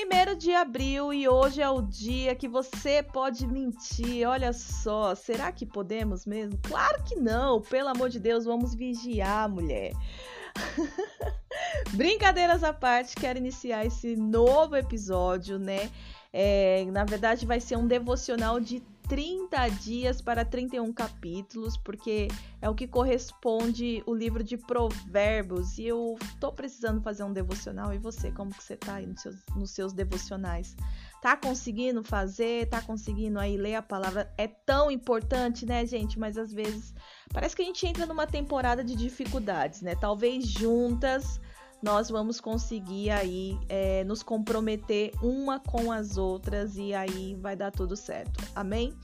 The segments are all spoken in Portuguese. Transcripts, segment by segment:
Primeiro de abril e hoje é o dia que você pode mentir. Olha só, será que podemos mesmo? Claro que não. Pelo amor de Deus, vamos vigiar, mulher. Brincadeiras à parte, quero iniciar esse novo episódio, né? É, na verdade, vai ser um devocional de 30 dias para 31 capítulos, porque é o que corresponde o livro de Provérbios. E eu tô precisando fazer um devocional. E você, como que você tá aí nos seus, nos seus devocionais? Tá conseguindo fazer? Tá conseguindo aí ler a palavra? É tão importante, né, gente? Mas às vezes parece que a gente entra numa temporada de dificuldades, né? Talvez juntas nós vamos conseguir aí é, nos comprometer uma com as outras e aí vai dar tudo certo. Amém?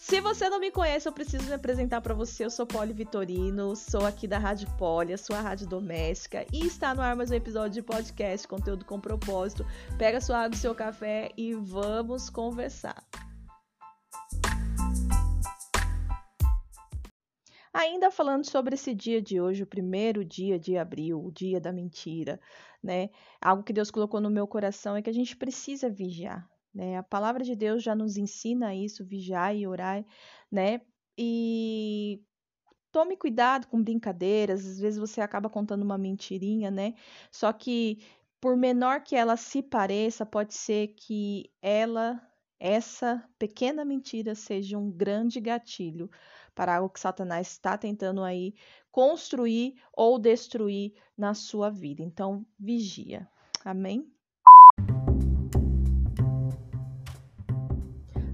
Se você não me conhece, eu preciso me apresentar para você. Eu sou Poli Vitorino, sou aqui da Rádio Poli, a sua rádio doméstica, e está no ar mais um episódio de podcast, conteúdo com propósito. Pega sua água e seu café e vamos conversar. Ainda falando sobre esse dia de hoje, o primeiro dia de abril, o dia da mentira, né? Algo que Deus colocou no meu coração é que a gente precisa vigiar, né? A palavra de Deus já nos ensina isso, vigiar e orar, né? E tome cuidado com brincadeiras, às vezes você acaba contando uma mentirinha, né? Só que por menor que ela se pareça, pode ser que ela essa pequena mentira seja um grande gatilho para algo que Satanás está tentando aí construir ou destruir na sua vida. Então, vigia. Amém?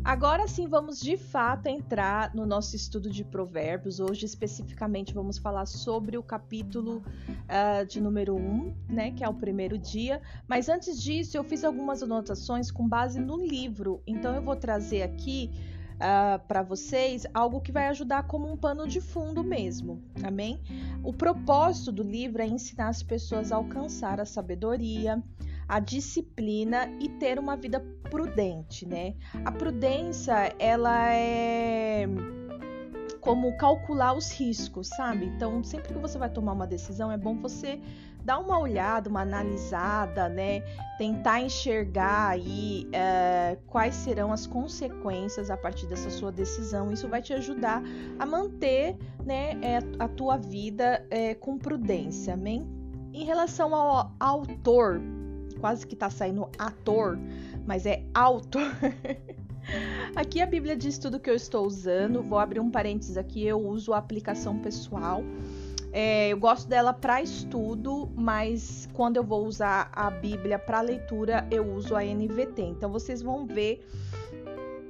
Agora sim, vamos de fato entrar no nosso estudo de Provérbios. Hoje, especificamente, vamos falar sobre o capítulo uh, de número 1, né, que é o primeiro dia. Mas antes disso, eu fiz algumas anotações com base no livro. Então, eu vou trazer aqui uh, ah, para vocês algo que vai ajudar como um pano de fundo mesmo, amém? O propósito do livro é ensinar as pessoas a alcançar a sabedoria, a disciplina e ter uma vida prudente, né? A prudência, ela é como calcular os riscos, sabe? Então, sempre que você vai tomar uma decisão, é bom você dar uma olhada, uma analisada, né? Tentar enxergar aí é, quais serão as consequências a partir dessa sua decisão. Isso vai te ajudar a manter, né, é, a tua vida é, com prudência, amém? Em relação ao autor, quase que tá saindo ator, mas é autor. Aqui a Bíblia diz tudo que eu estou usando. Vou abrir um parênteses aqui. Eu uso a aplicação pessoal. É, eu gosto dela para estudo, mas quando eu vou usar a Bíblia para leitura, eu uso a NVT. Então vocês vão ver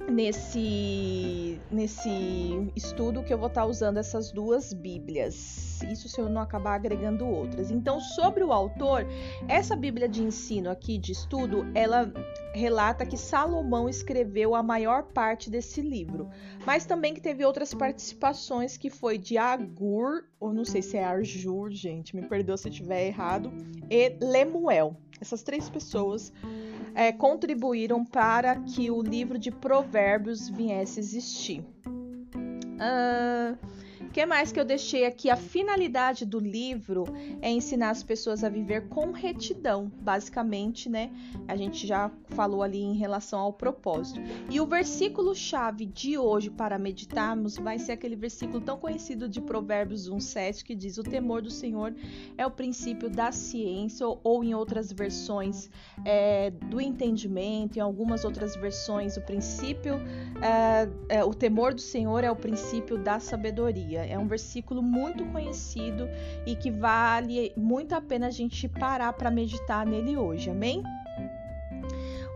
nesse, nesse estudo que eu vou estar tá usando essas duas Bíblias. Isso se eu não acabar agregando outras. Então, sobre o autor, essa Bíblia de ensino aqui de estudo, ela relata que Salomão escreveu a maior parte desse livro, mas também que teve outras participações que foi de Agur, ou não sei se é Arjur, gente, me perdoa se eu estiver errado, e Lemuel. Essas três pessoas é, contribuíram para que o livro de Provérbios viesse a existir. Uh, que mais que eu deixei aqui? A finalidade do livro é ensinar as pessoas a viver com retidão, basicamente, né? A gente já falou ali em relação ao propósito. E o versículo chave de hoje para meditarmos vai ser aquele versículo tão conhecido de Provérbios 1:7 que diz: "O temor do Senhor é o princípio da ciência", ou em outras versões é, do entendimento, em algumas outras versões o princípio, é, é, o temor do Senhor é o princípio da sabedoria. É um versículo muito conhecido e que vale muito a pena a gente parar para meditar nele hoje, amém?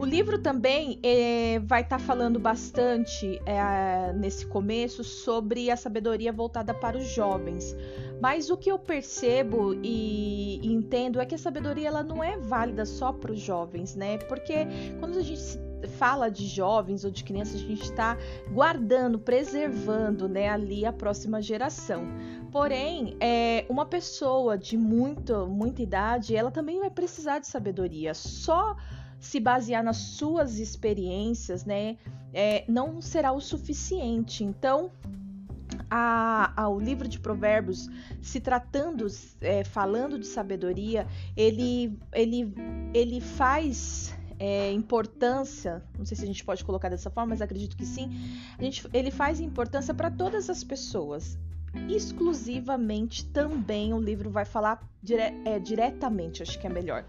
O livro também é, vai estar tá falando bastante é, nesse começo sobre a sabedoria voltada para os jovens. Mas o que eu percebo e, entendo é que a sabedoria ela não é válida só para os jovens, né? Porque quando a gente se fala de jovens ou de crianças, a gente está guardando, preservando né, ali a próxima geração. Porém, é, uma pessoa de muito, muita idade, ela também vai precisar de sabedoria. Só se basear nas suas experiências, né, é, não será o suficiente. Então, a, livro de Provérbios, se tratando, é, falando de sabedoria, ele, ele, ele faz é, importância, não sei se a gente pode colocar dessa forma, mas acredito que sim. Gente, ele faz importância para todas as pessoas. Exclusivamente também o livro vai falar dire é, diretamente, acho que é melhor,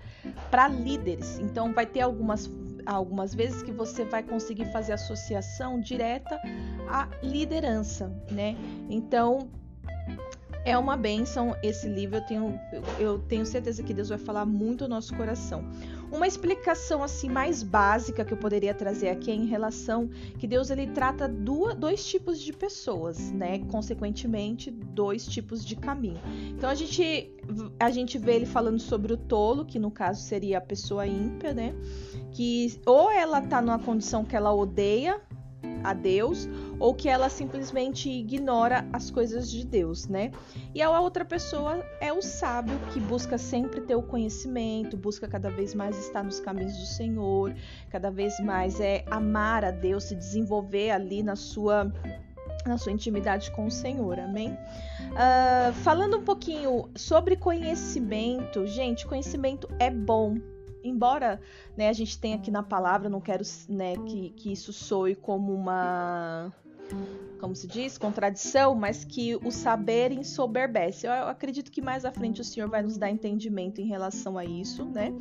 para líderes. Então vai ter algumas algumas vezes que você vai conseguir fazer associação direta à liderança, né? Então é uma benção esse livro, eu tenho, eu tenho certeza que Deus vai falar muito ao nosso coração. Uma explicação assim mais básica que eu poderia trazer aqui é em relação que Deus ele trata duas, dois tipos de pessoas, né? Consequentemente, dois tipos de caminho. Então a gente a gente vê ele falando sobre o tolo, que no caso seria a pessoa ímpia, né? Que ou ela tá numa condição que ela odeia a Deus ou que ela simplesmente ignora as coisas de Deus, né? E a outra pessoa é o sábio que busca sempre ter o conhecimento, busca cada vez mais estar nos caminhos do Senhor, cada vez mais é amar a Deus, se desenvolver ali na sua na sua intimidade com o Senhor, amém? Uh, falando um pouquinho sobre conhecimento, gente, conhecimento é bom, embora né, a gente tenha aqui na palavra, não quero né, que, que isso soe como uma como se diz, contradição, mas que o saber ensoberbece. Eu acredito que mais à frente o Senhor vai nos dar entendimento em relação a isso, né?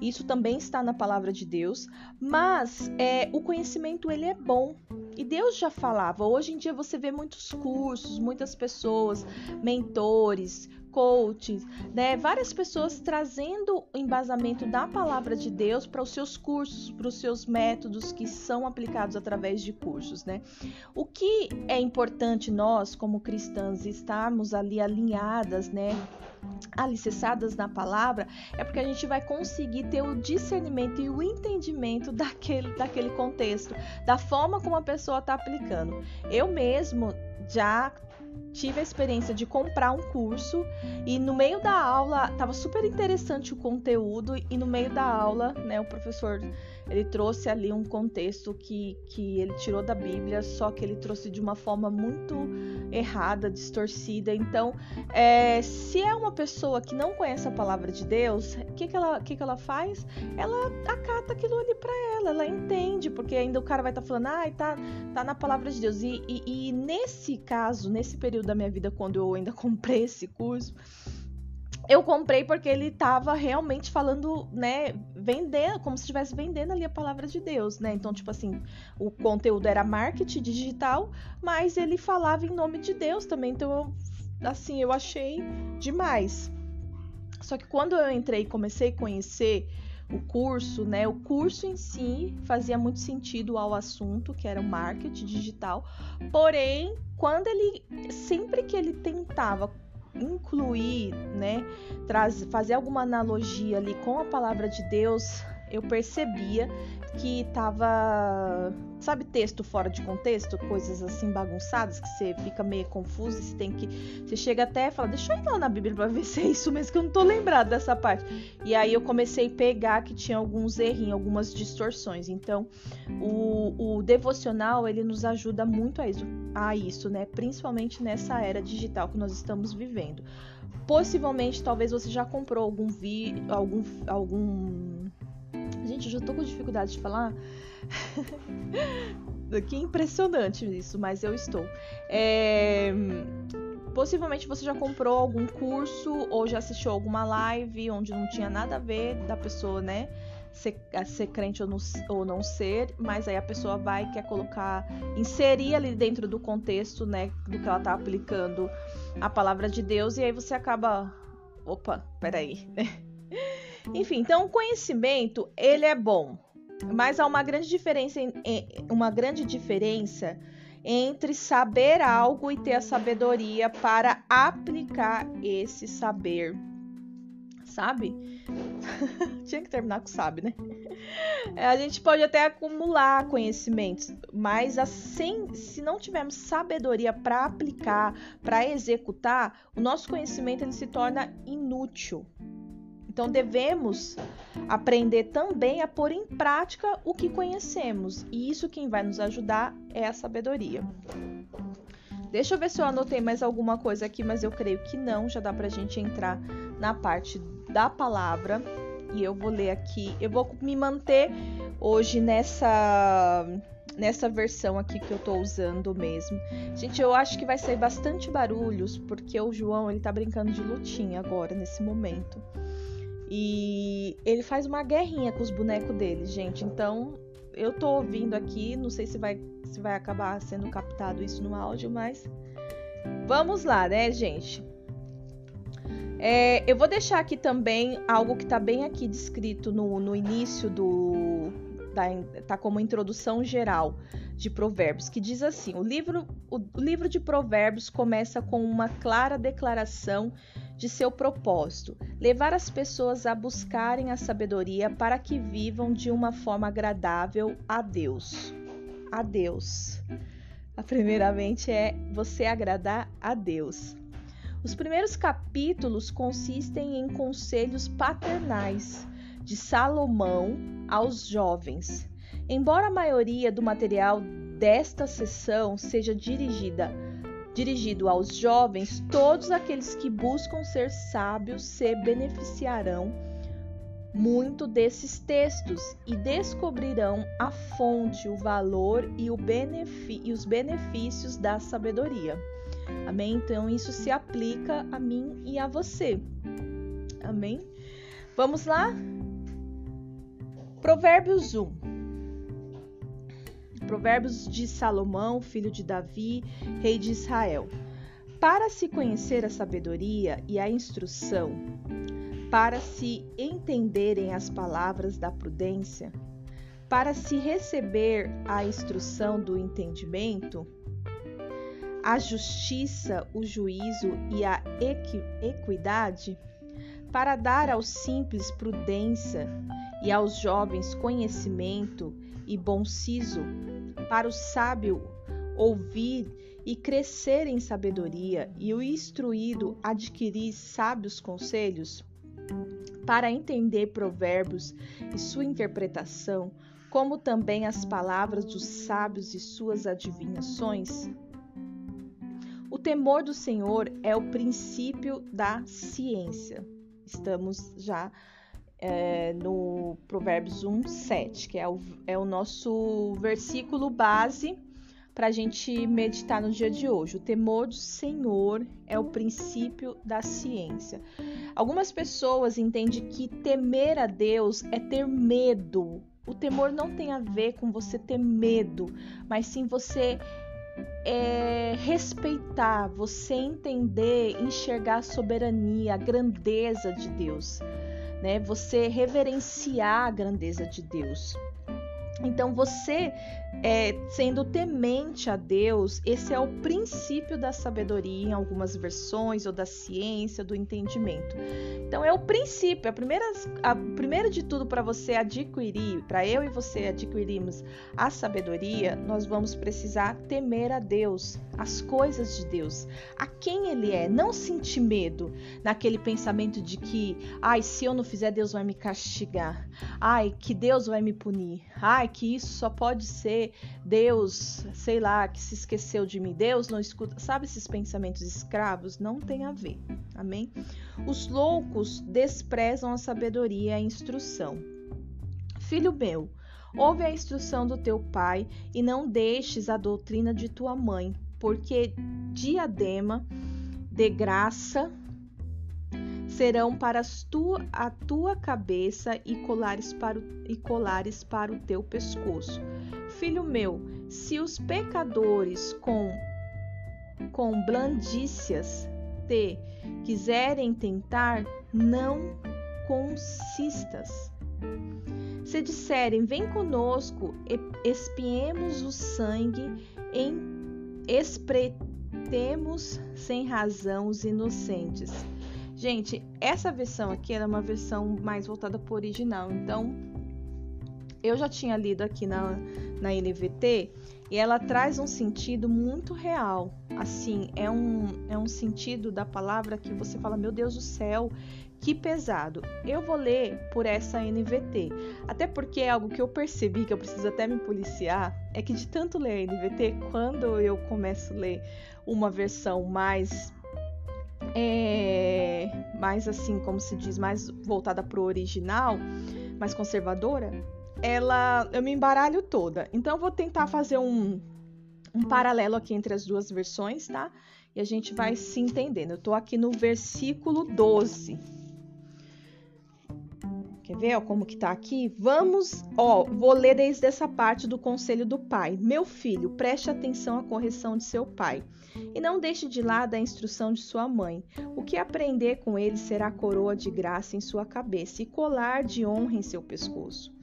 Isso também está na palavra de Deus, mas é, o conhecimento ele é bom. E Deus já falava. Hoje em dia você vê muitos cursos, muitas pessoas, mentores, coaches, né? Várias pessoas trazendo o embasamento da palavra de Deus para os seus cursos, para os seus métodos que são aplicados através de cursos, né? O que é importante nós, como cristãs, estarmos ali alinhadas, né? alicerçadas na palavra, é porque a gente vai conseguir ter o discernimento e o entendimento daquele, daquele contexto, da forma como a pessoa está aplicando. Eu mesmo já tive a experiência de comprar um curso e no meio da aula estava super interessante o conteúdo e no meio da aula, né, o professor ele trouxe ali um contexto que, que ele tirou da Bíblia, só que ele trouxe de uma forma muito errada, distorcida. Então, é, se é uma pessoa que não conhece a palavra de Deus, o que, que, ela, que, que ela faz? Ela acata aquilo ali para ela, ela entende, porque ainda o cara vai estar tá falando, ah, tá, tá na palavra de Deus. E, e, e nesse caso, nesse período da minha vida, quando eu ainda comprei esse curso, eu comprei porque ele estava realmente falando, né, vendendo, como se estivesse vendendo ali a palavra de Deus, né? Então, tipo assim, o conteúdo era marketing digital, mas ele falava em nome de Deus também. Então, assim, eu achei demais. Só que quando eu entrei e comecei a conhecer o curso, né? O curso em si fazia muito sentido ao assunto, que era o marketing digital. Porém, quando ele sempre que ele tentava incluir, né, trazer, fazer alguma analogia ali com a palavra de Deus, eu percebia que tava, sabe, texto fora de contexto, coisas assim bagunçadas que você fica meio confuso, você tem que, você chega até e fala, deixa eu ir lá na Bíblia para ver se é isso mesmo que eu não tô lembrado dessa parte. E aí eu comecei a pegar que tinha alguns errinhos, algumas distorções. Então, o, o devocional ele nos ajuda muito a isso, a isso, né? Principalmente nessa era digital que nós estamos vivendo. Possivelmente, talvez você já comprou algum vi, algum algum Gente, eu já tô com dificuldade de falar. que impressionante isso, mas eu estou. É... Possivelmente você já comprou algum curso ou já assistiu alguma live onde não tinha nada a ver da pessoa, né? Ser, ser crente ou não, ou não ser, mas aí a pessoa vai quer colocar, inserir ali dentro do contexto, né, do que ela tá aplicando a palavra de Deus, e aí você acaba. Opa, peraí, né? Enfim, então o conhecimento ele é bom, mas há uma grande diferença, uma grande diferença entre saber algo e ter a sabedoria para aplicar esse saber. Sabe? Tinha que terminar com sabe, né? É, a gente pode até acumular conhecimentos, mas assim, se não tivermos sabedoria para aplicar, para executar, o nosso conhecimento ele se torna inútil. Então devemos aprender também a pôr em prática o que conhecemos, e isso quem vai nos ajudar é a sabedoria. Deixa eu ver se eu anotei mais alguma coisa aqui, mas eu creio que não, já dá pra gente entrar na parte da palavra. e eu vou ler aqui. Eu vou me manter hoje nessa nessa versão aqui que eu tô usando mesmo. Gente, eu acho que vai sair bastante barulhos porque o João, ele tá brincando de lutinha agora nesse momento. E ele faz uma guerrinha com os bonecos dele, gente. Então, eu tô ouvindo aqui, não sei se vai se vai acabar sendo captado isso no áudio, mas vamos lá, né, gente? É, eu vou deixar aqui também algo que está bem aqui descrito no, no início do. Da, tá como introdução geral de Provérbios, que diz assim: o livro, o livro de Provérbios começa com uma clara declaração de seu propósito, levar as pessoas a buscarem a sabedoria para que vivam de uma forma agradável a Deus. A Deus. A primeiramente é você agradar a Deus. Os primeiros capítulos consistem em conselhos paternais de Salomão aos jovens. Embora a maioria do material desta sessão seja dirigida dirigido aos jovens, todos aqueles que buscam ser sábios se beneficiarão muito desses textos e descobrirão a fonte, o valor e, o e os benefícios da sabedoria. Amém? Então isso se aplica a mim e a você. Amém? Vamos lá? Provérbios 1. Provérbios de Salomão, filho de Davi, rei de Israel. Para se conhecer a sabedoria e a instrução, para se entenderem as palavras da prudência, para se receber a instrução do entendimento, a justiça, o juízo e a equi equidade, para dar aos simples prudência e aos jovens conhecimento e bom siso, para o sábio ouvir e crescer em sabedoria, e o instruído adquirir sábios conselhos, para entender provérbios e sua interpretação, como também as palavras dos sábios e suas adivinhações, o temor do Senhor é o princípio da ciência. Estamos já é, no Provérbios 1, 7, que é o, é o nosso versículo base para a gente meditar no dia de hoje. O temor do Senhor é o princípio da ciência. Algumas pessoas entendem que temer a Deus é ter medo. O temor não tem a ver com você ter medo, mas sim você é, respeitar, você entender, enxergar a soberania, a grandeza de Deus, né? Você reverenciar a grandeza de Deus. Então, você é, sendo temente a Deus, esse é o princípio da sabedoria em algumas versões, ou da ciência, do entendimento. Então, é o princípio, a primeira, a primeira de tudo para você adquirir, para eu e você adquirirmos a sabedoria, nós vamos precisar temer a Deus, as coisas de Deus, a quem Ele é, não sentir medo naquele pensamento de que, ai, se eu não fizer, Deus vai me castigar, ai, que Deus vai me punir, ai, que isso só pode ser Deus, sei lá, que se esqueceu de mim. Deus não escuta. Sabe esses pensamentos escravos? Não tem a ver. Amém? Os loucos desprezam a sabedoria e a instrução. Filho meu, ouve a instrução do teu pai e não deixes a doutrina de tua mãe, porque diadema de graça serão para a tua cabeça e colares, para o, e colares para o teu pescoço. Filho meu, se os pecadores com, com blandícias te quiserem tentar, não consistas. Se disserem, vem conosco, espiemos o sangue, em, espretemos sem razão os inocentes. Gente, essa versão aqui era uma versão mais voltada para o original, então eu já tinha lido aqui na, na NVT e ela traz um sentido muito real. Assim, é um, é um sentido da palavra que você fala, meu Deus do céu, que pesado. Eu vou ler por essa NVT, até porque é algo que eu percebi que eu preciso até me policiar, é que de tanto ler a NVT, quando eu começo a ler uma versão mais é, mais assim, como se diz, mais voltada para o original, mais conservadora, ela eu me embaralho toda. Então vou tentar fazer um, um paralelo aqui entre as duas versões, tá? E a gente vai se entendendo. Eu tô aqui no versículo 12. Quer ver ó, como que tá aqui? Vamos, ó, vou ler desde essa parte do conselho do pai. Meu filho, preste atenção à correção de seu pai e não deixe de lado a instrução de sua mãe. O que aprender com ele será coroa de graça em sua cabeça e colar de honra em seu pescoço.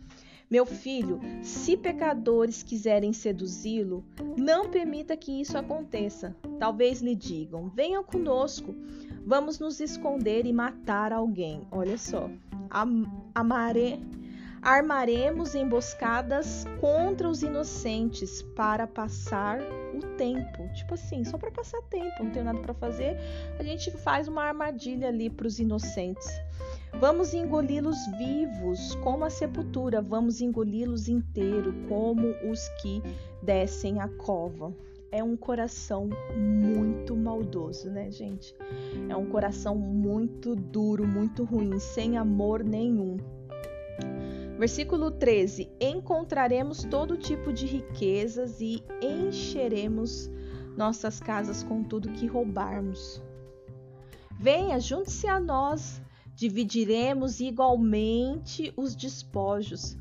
Meu filho, se pecadores quiserem seduzi-lo, não permita que isso aconteça. Talvez lhe digam: venha conosco, vamos nos esconder e matar alguém. Olha só amare, armaremos emboscadas contra os inocentes para passar o tempo. Tipo assim, só para passar tempo, não tem nada para fazer, a gente faz uma armadilha ali para os inocentes. Vamos engoli-los vivos, como a sepultura, vamos engoli-los inteiro, como os que descem a cova é um coração muito maldoso, né, gente? É um coração muito duro, muito ruim, sem amor nenhum. Versículo 13: Encontraremos todo tipo de riquezas e encheremos nossas casas com tudo que roubarmos. Venha, junte-se a nós, dividiremos igualmente os despojos.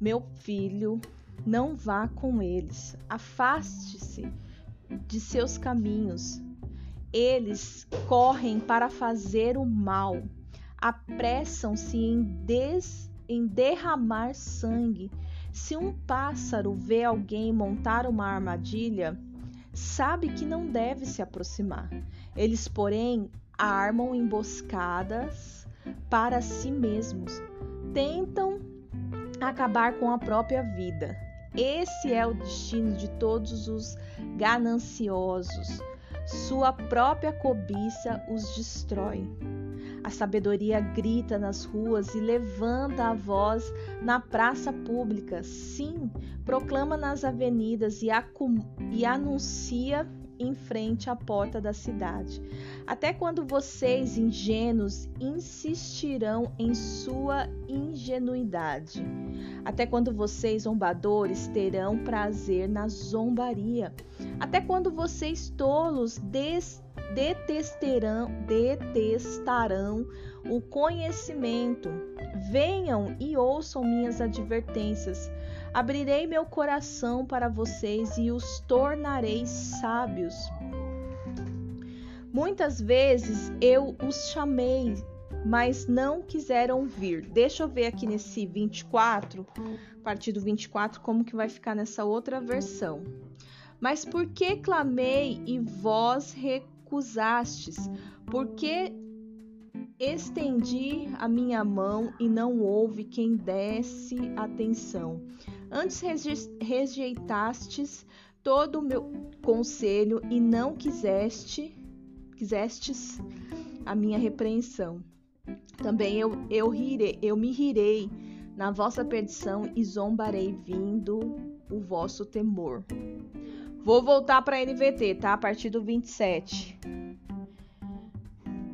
Meu filho, não vá com eles, afaste-se de seus caminhos. Eles correm para fazer o mal, apressam-se em, des... em derramar sangue. Se um pássaro vê alguém montar uma armadilha, sabe que não deve se aproximar. Eles, porém, armam emboscadas para si mesmos, tentam acabar com a própria vida. Esse é o destino de todos os gananciosos. Sua própria cobiça os destrói. A sabedoria grita nas ruas e levanta a voz na praça pública. Sim, proclama nas avenidas e, e anuncia em frente à porta da cidade. Até quando vocês, ingênuos, insistirão em sua ingenuidade? Até quando vocês, zombadores, terão prazer na zombaria? Até quando vocês, tolos, des detestarão, detestarão o conhecimento? Venham e ouçam minhas advertências. Abrirei meu coração para vocês e os tornarei sábios. Muitas vezes eu os chamei, mas não quiseram vir. Deixa eu ver aqui nesse 24, a partir do 24, como que vai ficar nessa outra versão. Mas por que clamei e vós recusastes? Por que estendi a minha mão e não houve quem desse atenção? Antes rejeitastes todo o meu conselho e não quiseste, quisestes a minha repreensão. Também eu, eu rirei, eu me rirei na vossa perdição e zombarei vindo o vosso temor. Vou voltar para a NVT, tá? A partir do 27.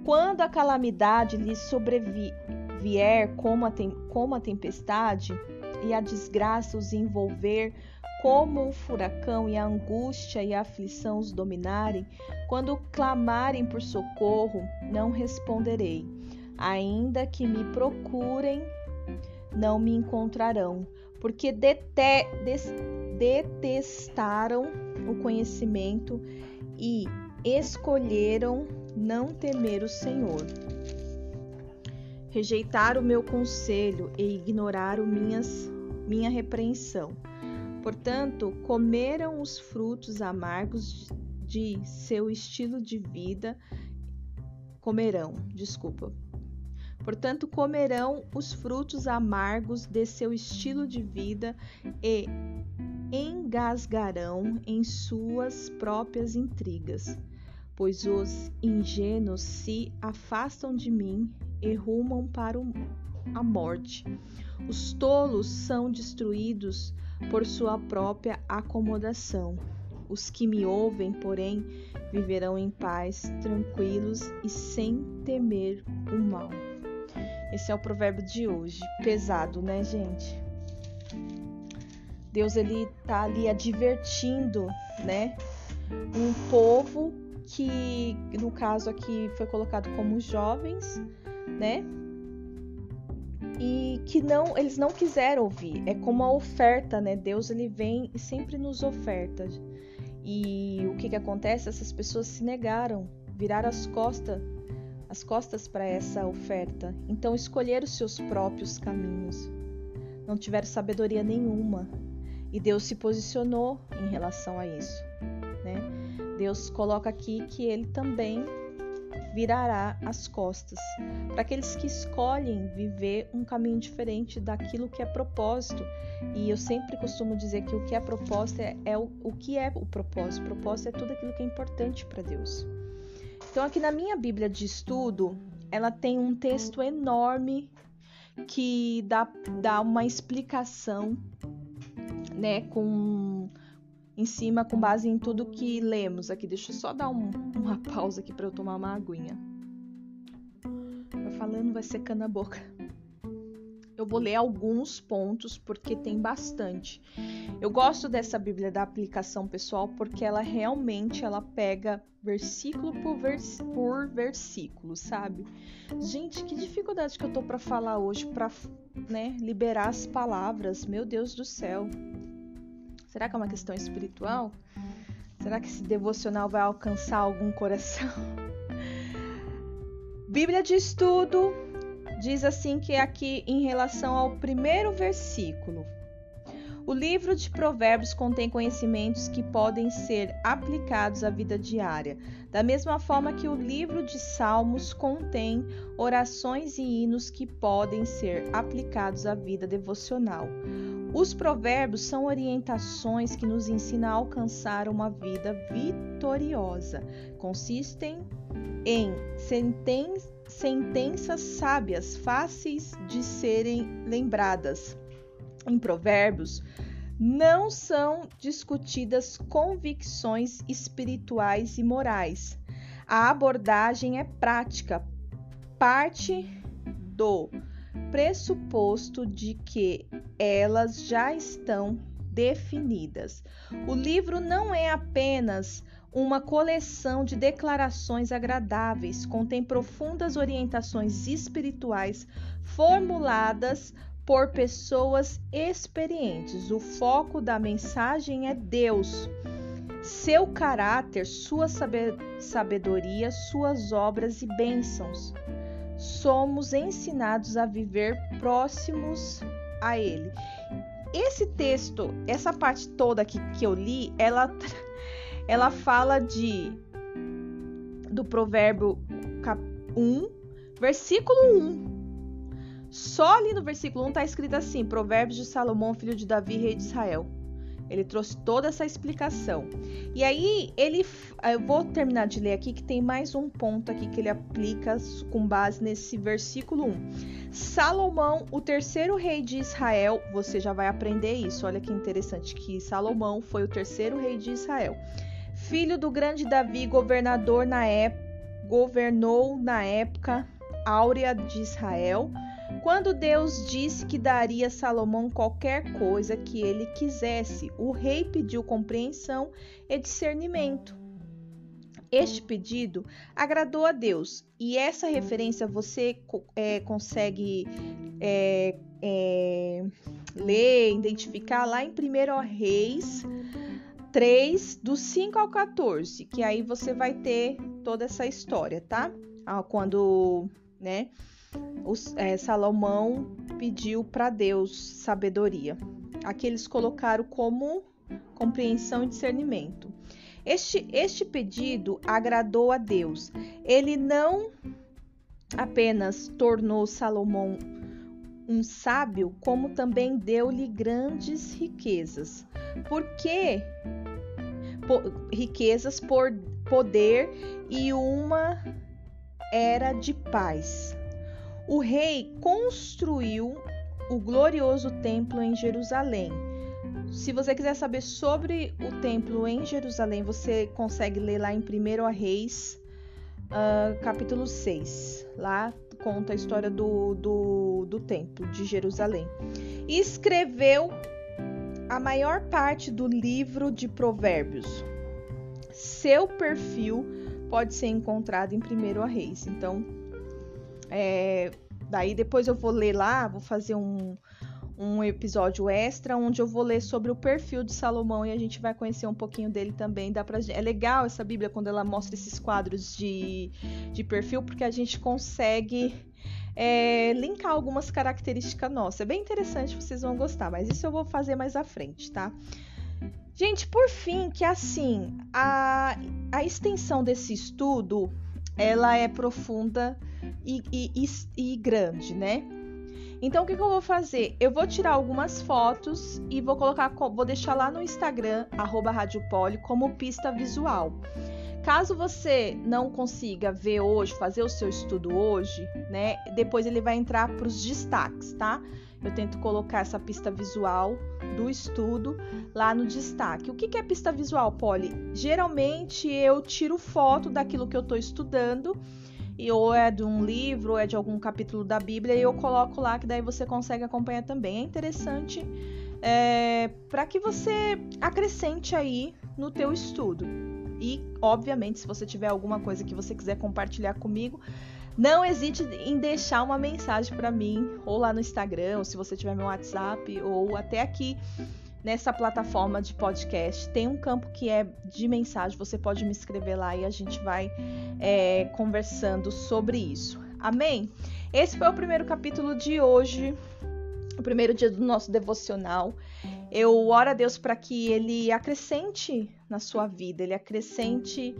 Quando a calamidade lhe sobrevier como a, tem, como a tempestade, e a desgraça os envolver, como o furacão e a angústia e a aflição os dominarem, quando clamarem por socorro, não responderei. Ainda que me procurem, não me encontrarão, porque dete detestaram o conhecimento e escolheram não temer o Senhor rejeitar o meu conselho e ignorar minhas, minha repreensão. Portanto, comeram os frutos amargos de seu estilo de vida. Comerão, desculpa. Portanto, comerão os frutos amargos de seu estilo de vida e engasgarão em suas próprias intrigas, pois os ingênuos se afastam de mim e rumam para a morte. Os tolos são destruídos por sua própria acomodação. Os que me ouvem, porém, viverão em paz, tranquilos e sem temer o mal. Esse é o provérbio de hoje. Pesado, né, gente? Deus ele tá ali advertindo, né, um povo que no caso aqui foi colocado como jovens, né? E que não, eles não quiseram ouvir. É como a oferta, né? Deus ele vem e sempre nos oferta. E o que que acontece? Essas pessoas se negaram, viraram as costas, as costas para essa oferta. Então escolheram os seus próprios caminhos. Não tiveram sabedoria nenhuma. E Deus se posicionou em relação a isso? Deus coloca aqui que ele também virará as costas para aqueles que escolhem viver um caminho diferente daquilo que é propósito. E eu sempre costumo dizer que o que é propósito é, é o, o que é o propósito. O propósito é tudo aquilo que é importante para Deus. Então, aqui na minha Bíblia de estudo, ela tem um texto enorme que dá, dá uma explicação, né, com em cima com base em tudo que lemos aqui. Deixa eu só dar um, uma pausa aqui para eu tomar uma aguinha. Vai falando, vai secando a boca. Eu vou ler alguns pontos porque tem bastante. Eu gosto dessa Bíblia da aplicação pessoal porque ela realmente ela pega versículo por, vers por versículo, sabe? Gente, que dificuldade que eu tô para falar hoje para, né, liberar as palavras. Meu Deus do céu. Será que é uma questão espiritual? Será que esse devocional vai alcançar algum coração? Bíblia de estudo diz assim que é aqui em relação ao primeiro versículo. O livro de Provérbios contém conhecimentos que podem ser aplicados à vida diária, da mesma forma que o livro de Salmos contém orações e hinos que podem ser aplicados à vida devocional. Os provérbios são orientações que nos ensinam a alcançar uma vida vitoriosa. Consistem em senten sentenças sábias, fáceis de serem lembradas. Em provérbios, não são discutidas convicções espirituais e morais. A abordagem é prática, parte do pressuposto de que elas já estão definidas. O livro não é apenas uma coleção de declarações agradáveis, contém profundas orientações espirituais formuladas por pessoas experientes. O foco da mensagem é Deus, seu caráter, sua sabedoria, suas obras e bênçãos somos ensinados a viver próximos a Ele. Esse texto, essa parte toda aqui que eu li, ela, ela fala de do provérbio 1, versículo 1. Só ali no versículo 1 está escrito assim: Provérbios de Salomão, filho de Davi, rei de Israel. Ele trouxe toda essa explicação. E aí ele, eu vou terminar de ler aqui que tem mais um ponto aqui que ele aplica com base nesse versículo 1. Salomão, o terceiro rei de Israel, você já vai aprender isso. Olha que interessante que Salomão foi o terceiro rei de Israel. Filho do grande Davi, governador na época, governou na época áurea de Israel quando Deus disse que daria a Salomão qualquer coisa que ele quisesse, o rei pediu compreensão e discernimento. Este pedido agradou a Deus e essa referência você é, consegue é, é, ler, identificar lá em 1 Reis 3, do 5 ao 14, que aí você vai ter toda essa história, tá? Ah, quando, né? Os, é, Salomão pediu para Deus sabedoria. Aqui eles colocaram como compreensão e discernimento. Este, este pedido agradou a Deus. Ele não apenas tornou Salomão um sábio, como também deu-lhe grandes riquezas. Porque po, riquezas por poder e uma era de paz o rei construiu o glorioso templo em Jerusalém. se você quiser saber sobre o templo em Jerusalém, você consegue ler lá em 1 Reis, uh, capítulo 6. Lá conta a história do, do, do templo de Jerusalém. E escreveu a maior parte do livro de Provérbios. Seu perfil pode ser encontrado em 1 Reis. Então, é, daí depois eu vou ler lá, vou fazer um, um episódio extra onde eu vou ler sobre o perfil de Salomão e a gente vai conhecer um pouquinho dele também. Dá pra, é legal essa Bíblia quando ela mostra esses quadros de, de perfil, porque a gente consegue é, linkar algumas características nossas. É bem interessante, vocês vão gostar, mas isso eu vou fazer mais à frente, tá? Gente, por fim, que assim, a, a extensão desse estudo, ela é profunda e, e, e, e grande, né? Então o que, que, eu vou fazer? Eu vou tirar algumas fotos e vou colocar, vou deixar lá no Instagram, arroba Poli, como pista visual. Caso você não consiga ver hoje, fazer o seu estudo hoje, né? Depois ele vai entrar para os destaques, tá? Eu tento colocar essa pista visual do estudo lá no destaque. O que, é pista visual, Poli? Geralmente eu tiro foto daquilo que eu estou estudando e ou é de um livro, ou é de algum capítulo da Bíblia, e eu coloco lá que daí você consegue acompanhar também. É interessante é, para que você acrescente aí no teu estudo. E, obviamente, se você tiver alguma coisa que você quiser compartilhar comigo, não hesite em deixar uma mensagem para mim, ou lá no Instagram, ou se você tiver meu WhatsApp, ou até aqui nessa plataforma de podcast. Tem um campo que é de mensagem, você pode me escrever lá e a gente vai é, conversando sobre isso. Amém? Esse foi o primeiro capítulo de hoje, o primeiro dia do nosso devocional. Eu oro a Deus para que Ele acrescente na sua vida, Ele acrescente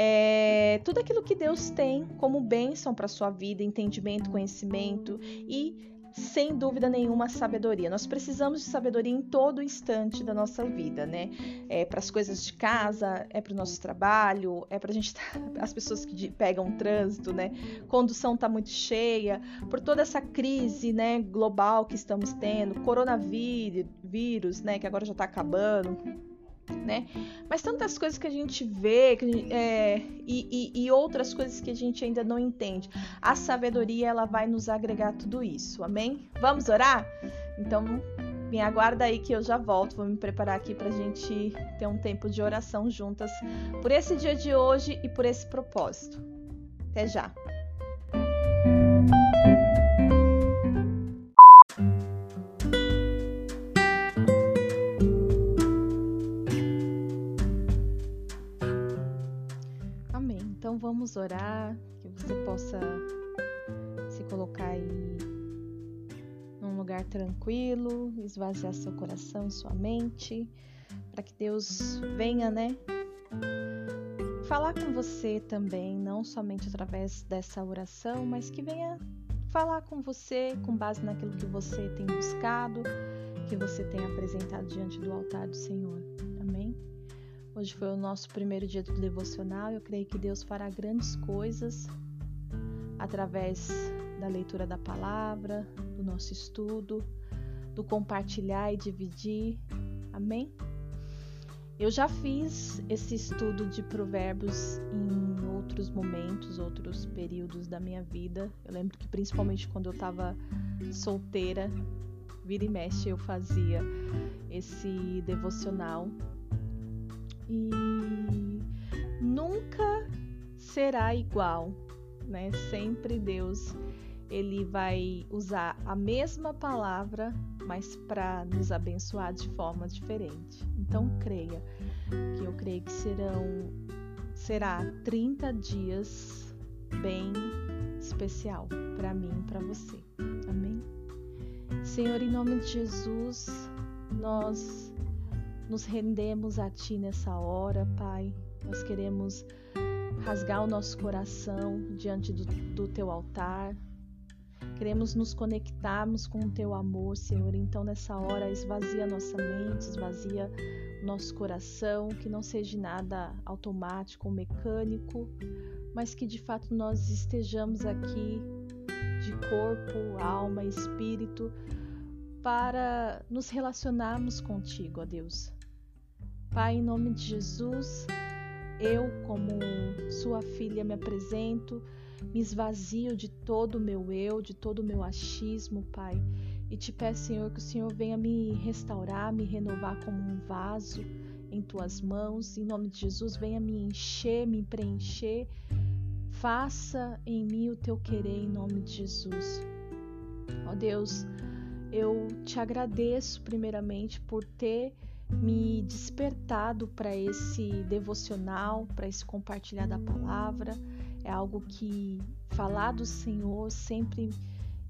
é, tudo aquilo que Deus tem como bênção para sua vida, entendimento, conhecimento e sem dúvida nenhuma, sabedoria. Nós precisamos de sabedoria em todo instante da nossa vida, né? É para as coisas de casa, é para o nosso trabalho, é para a gente, as pessoas que pegam trânsito, né? Condução está muito cheia, por toda essa crise, né? Global que estamos tendo, coronavírus, né? Que agora já está acabando né? Mas tantas coisas que a gente vê que, é, e, e, e, outras coisas que a gente ainda não entende. A sabedoria ela vai nos agregar tudo isso, amém? Vamos orar? Então me aguarda aí que eu já volto. Vou me preparar aqui para a gente ter um tempo de oração juntas por esse dia de hoje e por esse propósito. Até já! Orar, que você possa se colocar aí num lugar tranquilo, esvaziar seu coração e sua mente, para que Deus venha, né? Falar com você também, não somente através dessa oração, mas que venha falar com você com base naquilo que você tem buscado, que você tem apresentado diante do altar do Senhor. Hoje foi o nosso primeiro dia do devocional. Eu creio que Deus fará grandes coisas através da leitura da palavra, do nosso estudo, do compartilhar e dividir. Amém? Eu já fiz esse estudo de provérbios em outros momentos, outros períodos da minha vida. Eu lembro que principalmente quando eu estava solteira, vira e mexe eu fazia esse devocional e nunca será igual, né? Sempre Deus ele vai usar a mesma palavra, mas para nos abençoar de forma diferente. Então creia que eu creio que serão será 30 dias bem especial para mim e para você. Amém. Senhor, em nome de Jesus, nós nos rendemos a Ti nessa hora, Pai. Nós queremos rasgar o nosso coração diante do, do Teu altar. Queremos nos conectarmos com o Teu amor, Senhor. Então, nessa hora, esvazia nossa mente, esvazia nosso coração, que não seja nada automático ou mecânico, mas que de fato nós estejamos aqui de corpo, alma espírito para nos relacionarmos contigo, ó Deus. Pai, em nome de Jesus, eu, como sua filha, me apresento, me esvazio de todo o meu eu, de todo o meu achismo, Pai, e te peço, Senhor, que o Senhor venha me restaurar, me renovar como um vaso em tuas mãos. Em nome de Jesus, venha me encher, me preencher. Faça em mim o teu querer, em nome de Jesus. Ó Deus, eu te agradeço primeiramente por ter me despertado para esse devocional, para esse compartilhar da palavra. É algo que falar do Senhor sempre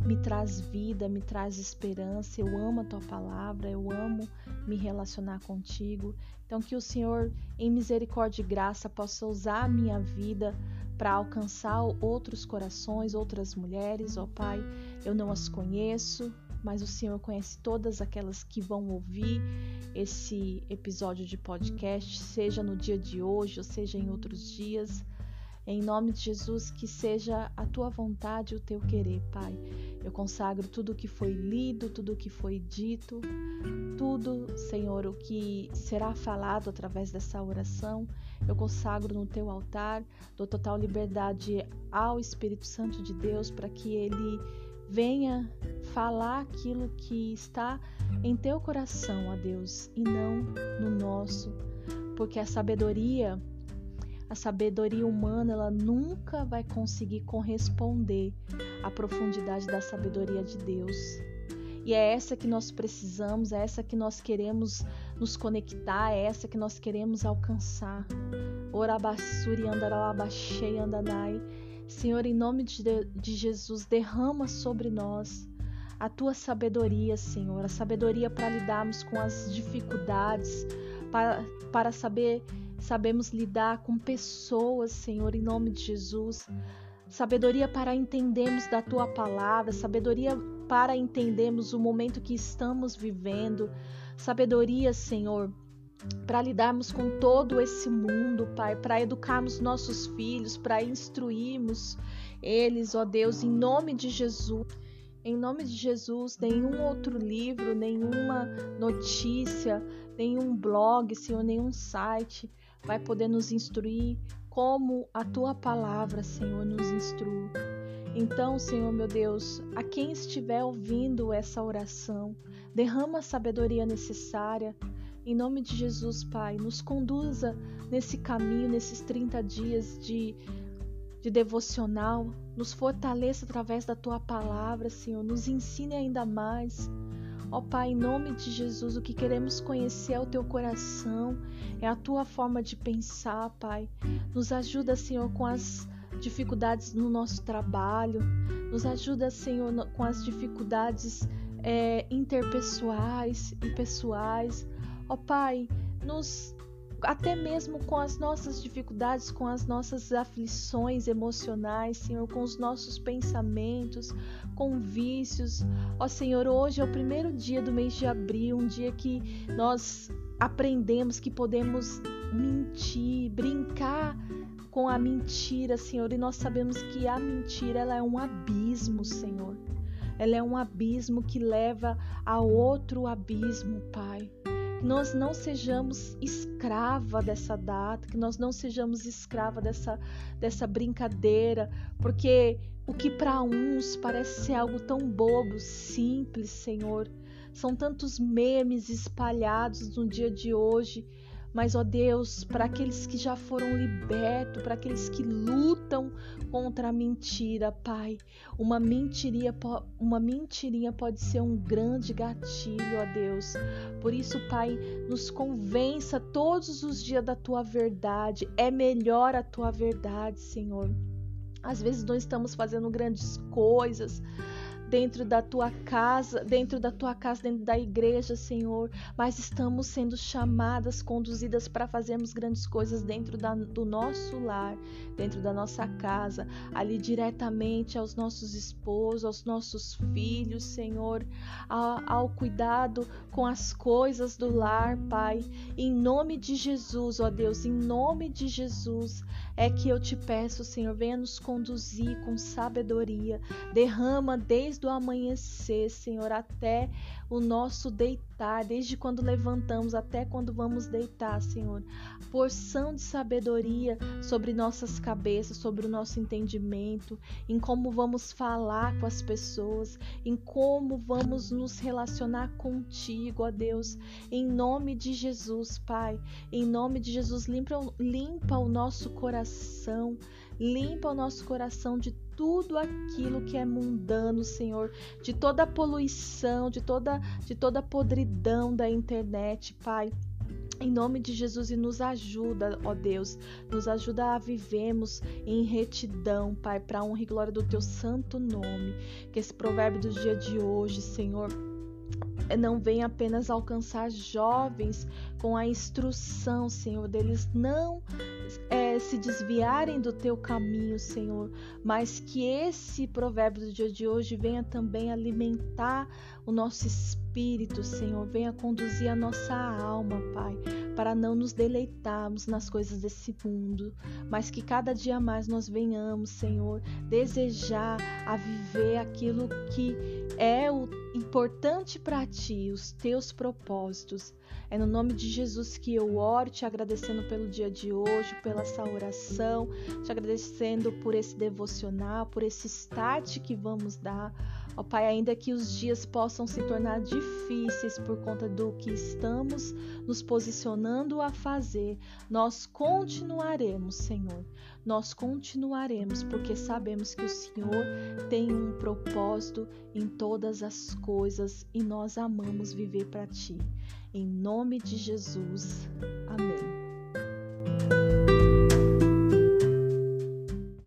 me traz vida, me traz esperança. Eu amo a tua palavra, eu amo me relacionar contigo. Então, que o Senhor, em misericórdia e graça, possa usar a minha vida para alcançar outros corações, outras mulheres, ó Pai. Eu não as conheço, mas o Senhor conhece todas aquelas que vão ouvir esse episódio de podcast, seja no dia de hoje ou seja em outros dias. Em nome de Jesus, que seja a tua vontade e o teu querer, Pai. Eu consagro tudo o que foi lido, tudo o que foi dito, tudo, Senhor, o que será falado através dessa oração. Eu consagro no teu altar, dou total liberdade ao Espírito Santo de Deus para que ele venha falar aquilo que está em teu coração, ó Deus, e não no nosso, porque a sabedoria, a sabedoria humana, ela nunca vai conseguir corresponder à profundidade da sabedoria de Deus. E é essa que nós precisamos, é essa que nós queremos nos conectar, é essa que nós queremos alcançar. Orabassuri andaralabachei andanai Senhor, em nome de, Jesus, derrama sobre nós a tua sabedoria, Senhor, a sabedoria para lidarmos com as dificuldades, para, para saber sabemos lidar com pessoas, Senhor, em nome de Jesus. Sabedoria para entendermos da tua palavra, sabedoria para entendermos o momento que estamos vivendo. Sabedoria, Senhor, para lidarmos com todo esse mundo, Pai, para educarmos nossos filhos, para instruirmos eles, ó Deus, em nome de Jesus. Em nome de Jesus, nenhum outro livro, nenhuma notícia, nenhum blog, Senhor, nenhum site vai poder nos instruir como a tua palavra, Senhor, nos instrui. Então, Senhor meu Deus, a quem estiver ouvindo essa oração, derrama a sabedoria necessária em nome de Jesus, Pai, nos conduza nesse caminho, nesses 30 dias de, de devocional. Nos fortaleça através da tua palavra, Senhor. Nos ensine ainda mais. Ó Pai, em nome de Jesus, o que queremos conhecer é o teu coração, é a tua forma de pensar, Pai. Nos ajuda, Senhor, com as dificuldades no nosso trabalho, nos ajuda, Senhor, com as dificuldades é, interpessoais e pessoais. Ó Pai, nos até mesmo com as nossas dificuldades, com as nossas aflições emocionais, Senhor, com os nossos pensamentos, com vícios. Ó Senhor, hoje é o primeiro dia do mês de abril, um dia que nós aprendemos que podemos mentir, brincar com a mentira, Senhor, e nós sabemos que a mentira ela é um abismo, Senhor. Ela é um abismo que leva a outro abismo, Pai que nós não sejamos escrava dessa data, que nós não sejamos escrava dessa, dessa brincadeira, porque o que para uns parece ser algo tão bobo, simples, Senhor, são tantos memes espalhados no dia de hoje mas, ó Deus, para aqueles que já foram libertos, para aqueles que lutam contra a mentira, Pai, uma mentirinha, uma mentirinha pode ser um grande gatilho, ó Deus. Por isso, Pai, nos convença todos os dias da tua verdade. É melhor a tua verdade, Senhor. Às vezes nós estamos fazendo grandes coisas, dentro da tua casa, dentro da tua casa, dentro da igreja, Senhor, mas estamos sendo chamadas, conduzidas para fazermos grandes coisas dentro da, do nosso lar, dentro da nossa casa, ali diretamente aos nossos esposos, aos nossos filhos, Senhor, ao, ao cuidado com as coisas do lar, Pai, em nome de Jesus, ó Deus, em nome de Jesus, é que eu te peço, Senhor, venha nos conduzir com sabedoria, derrama desde desde o amanhecer, Senhor, até o nosso deitar, desde quando levantamos até quando vamos deitar, Senhor. Porção de sabedoria sobre nossas cabeças, sobre o nosso entendimento, em como vamos falar com as pessoas, em como vamos nos relacionar contigo, ó Deus. Em nome de Jesus, Pai. Em nome de Jesus, limpa, limpa o nosso coração. Limpa o nosso coração de tudo aquilo que é mundano, Senhor, de toda a poluição, de toda, de toda a podridão da internet, Pai. Em nome de Jesus e nos ajuda, ó Deus, nos ajuda a vivermos em retidão, Pai, para honra e glória do teu santo nome. Que esse provérbio do dia de hoje, Senhor, não venha apenas alcançar jovens com a instrução, Senhor, deles não é, se desviarem do teu caminho, Senhor, mas que esse provérbio do dia de hoje venha também alimentar o nosso espírito, Senhor, venha conduzir a nossa alma, Pai, para não nos deleitarmos nas coisas desse mundo, mas que cada dia mais nós venhamos, Senhor, desejar a viver aquilo que é o importante para ti, os teus propósitos. É no nome de Jesus que eu oro, te agradecendo pelo dia de hoje, pela essa oração, te agradecendo por esse devocional, por esse start que vamos dar. Ó Pai, ainda que os dias possam se tornar difíceis por conta do que estamos nos posicionando a fazer, nós continuaremos, Senhor. Nós continuaremos porque sabemos que o Senhor tem um propósito em todas as coisas e nós amamos viver para Ti. Em nome de Jesus. Amém.